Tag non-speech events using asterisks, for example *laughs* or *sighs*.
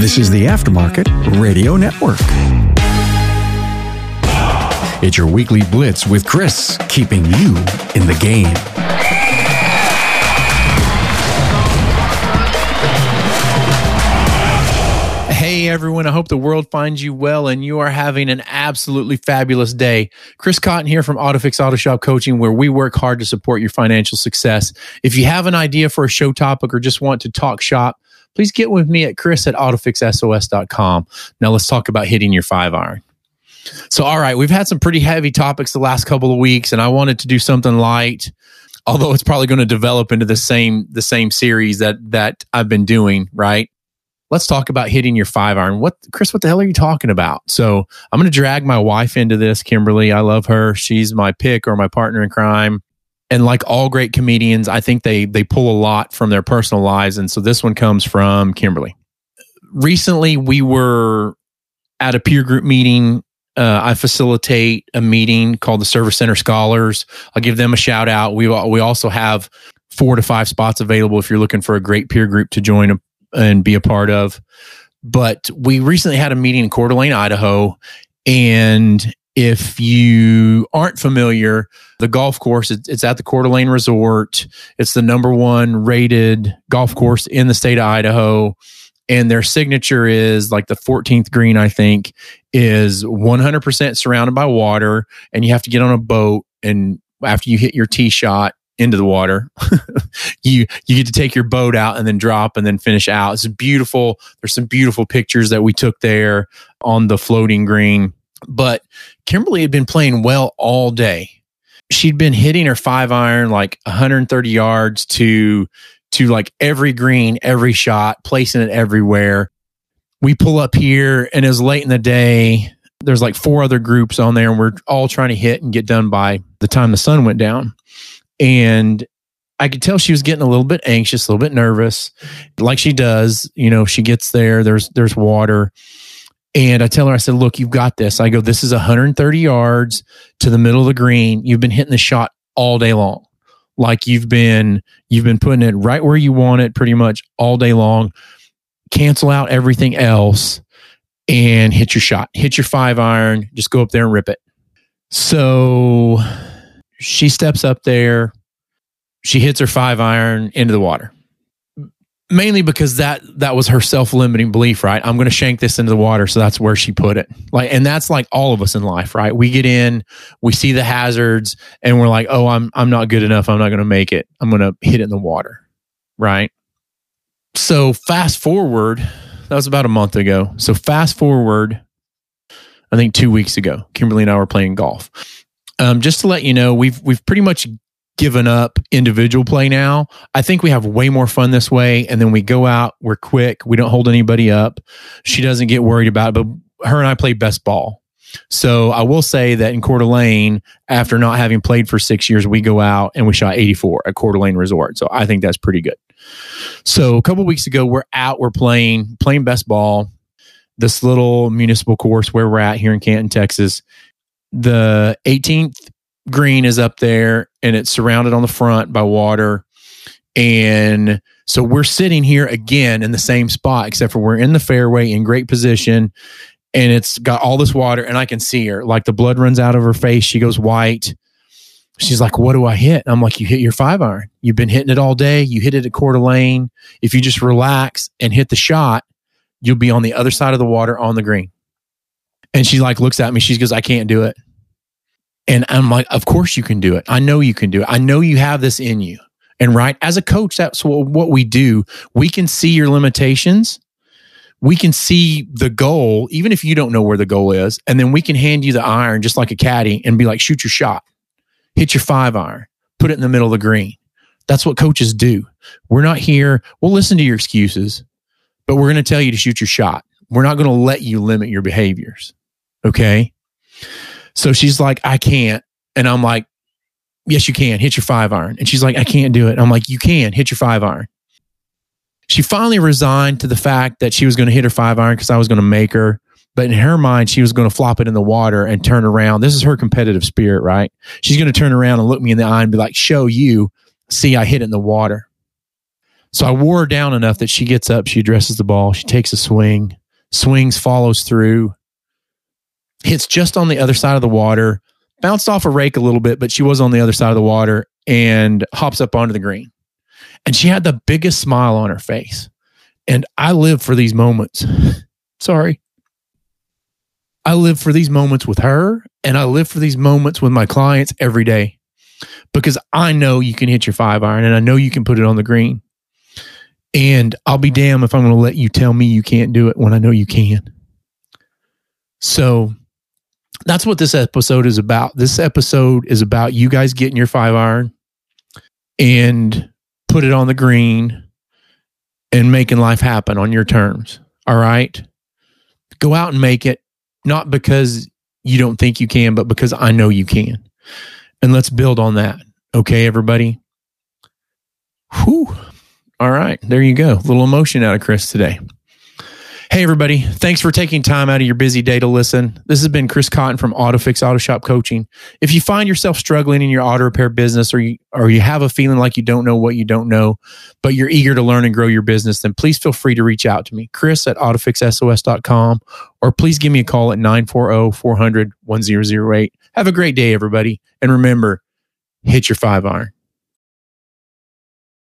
This is the Aftermarket Radio Network. It's your weekly blitz with Chris, keeping you in the game. Hey everyone, I hope the world finds you well and you are having an absolutely fabulous day. Chris Cotton here from AutoFix Auto Shop Coaching, where we work hard to support your financial success. If you have an idea for a show topic or just want to talk shop, please get with me at chris at autofixsos.com. Now let's talk about hitting your five iron. So, all right, we've had some pretty heavy topics the last couple of weeks, and I wanted to do something light, although it's probably going to develop into the same the same series that that I've been doing, right? Let's talk about hitting your five iron. What, Chris? What the hell are you talking about? So I'm going to drag my wife into this. Kimberly, I love her. She's my pick or my partner in crime and like all great comedians, I think they they pull a lot from their personal lives, and so this one comes from Kimberly. Recently, we were at a peer group meeting. Uh, I facilitate a meeting called the Service Center Scholars. I'll give them a shout out. We we also have four to five spots available if you're looking for a great peer group to join a, and be a part of. But we recently had a meeting in Coeur d'Alene, Idaho, and if you aren't familiar, the golf course, it's at the Coeur d'Alene Resort. It's the number one rated golf course in the state of Idaho. And their signature is like the 14th green, I think, is 100% surrounded by water. And you have to get on a boat. And after you hit your tee shot, into the water. *laughs* you you get to take your boat out and then drop and then finish out. It's beautiful. There's some beautiful pictures that we took there on the floating green. But Kimberly had been playing well all day. She'd been hitting her five iron like 130 yards to to like every green, every shot, placing it everywhere. We pull up here and it was late in the day. There's like four other groups on there and we're all trying to hit and get done by the time the sun went down. And I could tell she was getting a little bit anxious, a little bit nervous, like she does. You know, she gets there, there's there's water and I tell her, I said, look, you've got this. I go, this is 130 yards to the middle of the green. You've been hitting the shot all day long. Like you've been, you've been putting it right where you want it pretty much all day long. Cancel out everything else and hit your shot. Hit your five iron. Just go up there and rip it. So she steps up there. She hits her five iron into the water mainly because that that was her self-limiting belief right? I'm going to shank this into the water so that's where she put it. Like and that's like all of us in life right? We get in we see the hazards and we're like oh i'm i'm not good enough. I'm not going to make it. I'm going to hit it in the water right? So fast forward that was about a month ago. So fast forward i think 2 weeks ago kimberly and i were playing golf. Um, just to let you know we've we've pretty much given up individual play now. I think we have way more fun this way. And then we go out, we're quick, we don't hold anybody up. She doesn't get worried about it, but her and I play best ball. So I will say that in Coeur d'Alene, after not having played for six years, we go out and we shot 84 at Coeur d'Alene Resort. So I think that's pretty good. So a couple weeks ago, we're out, we're playing, playing best ball, this little municipal course where we're at here in Canton, Texas. The 18th green is up there and it's surrounded on the front by water. And so we're sitting here again in the same spot, except for we're in the fairway in great position and it's got all this water and I can see her. Like the blood runs out of her face. She goes white. She's like, What do I hit? I'm like, You hit your five iron. You've been hitting it all day. You hit it at Coeur d'Alene. If you just relax and hit the shot, you'll be on the other side of the water on the green. And she like looks at me. She goes, I can't do it. And I'm like, of course you can do it. I know you can do it. I know you have this in you. And right, as a coach, that's what we do. We can see your limitations. We can see the goal, even if you don't know where the goal is. And then we can hand you the iron just like a caddy and be like, shoot your shot, hit your five iron, put it in the middle of the green. That's what coaches do. We're not here. We'll listen to your excuses, but we're going to tell you to shoot your shot. We're not going to let you limit your behaviors. Okay. So she's like, I can't. And I'm like, yes, you can. Hit your five iron. And she's like, I can't do it. And I'm like, you can. Hit your five iron. She finally resigned to the fact that she was going to hit her five iron because I was going to make her. But in her mind, she was going to flop it in the water and turn around. This is her competitive spirit, right? She's going to turn around and look me in the eye and be like, show you, see, I hit it in the water. So I wore her down enough that she gets up, she addresses the ball, she takes a swing, swings, follows through, hits just on the other side of the water, bounced off a rake a little bit, but she was on the other side of the water and hops up onto the green. And she had the biggest smile on her face. And I live for these moments. *sighs* Sorry. I live for these moments with her and I live for these moments with my clients every day because I know you can hit your five iron and I know you can put it on the green. And I'll be damned if I'm going to let you tell me you can't do it when I know you can. So that's what this episode is about. This episode is about you guys getting your five iron and put it on the green and making life happen on your terms. All right. Go out and make it, not because you don't think you can, but because I know you can. And let's build on that. Okay, everybody. Whew. All right. There you go. A little emotion out of Chris today. Hey, everybody. Thanks for taking time out of your busy day to listen. This has been Chris Cotton from AutoFix Auto Shop Coaching. If you find yourself struggling in your auto repair business or you, or you have a feeling like you don't know what you don't know, but you're eager to learn and grow your business, then please feel free to reach out to me, Chris at AutoFixSOS.com, or please give me a call at 940 400 1008. Have a great day, everybody. And remember, hit your five iron.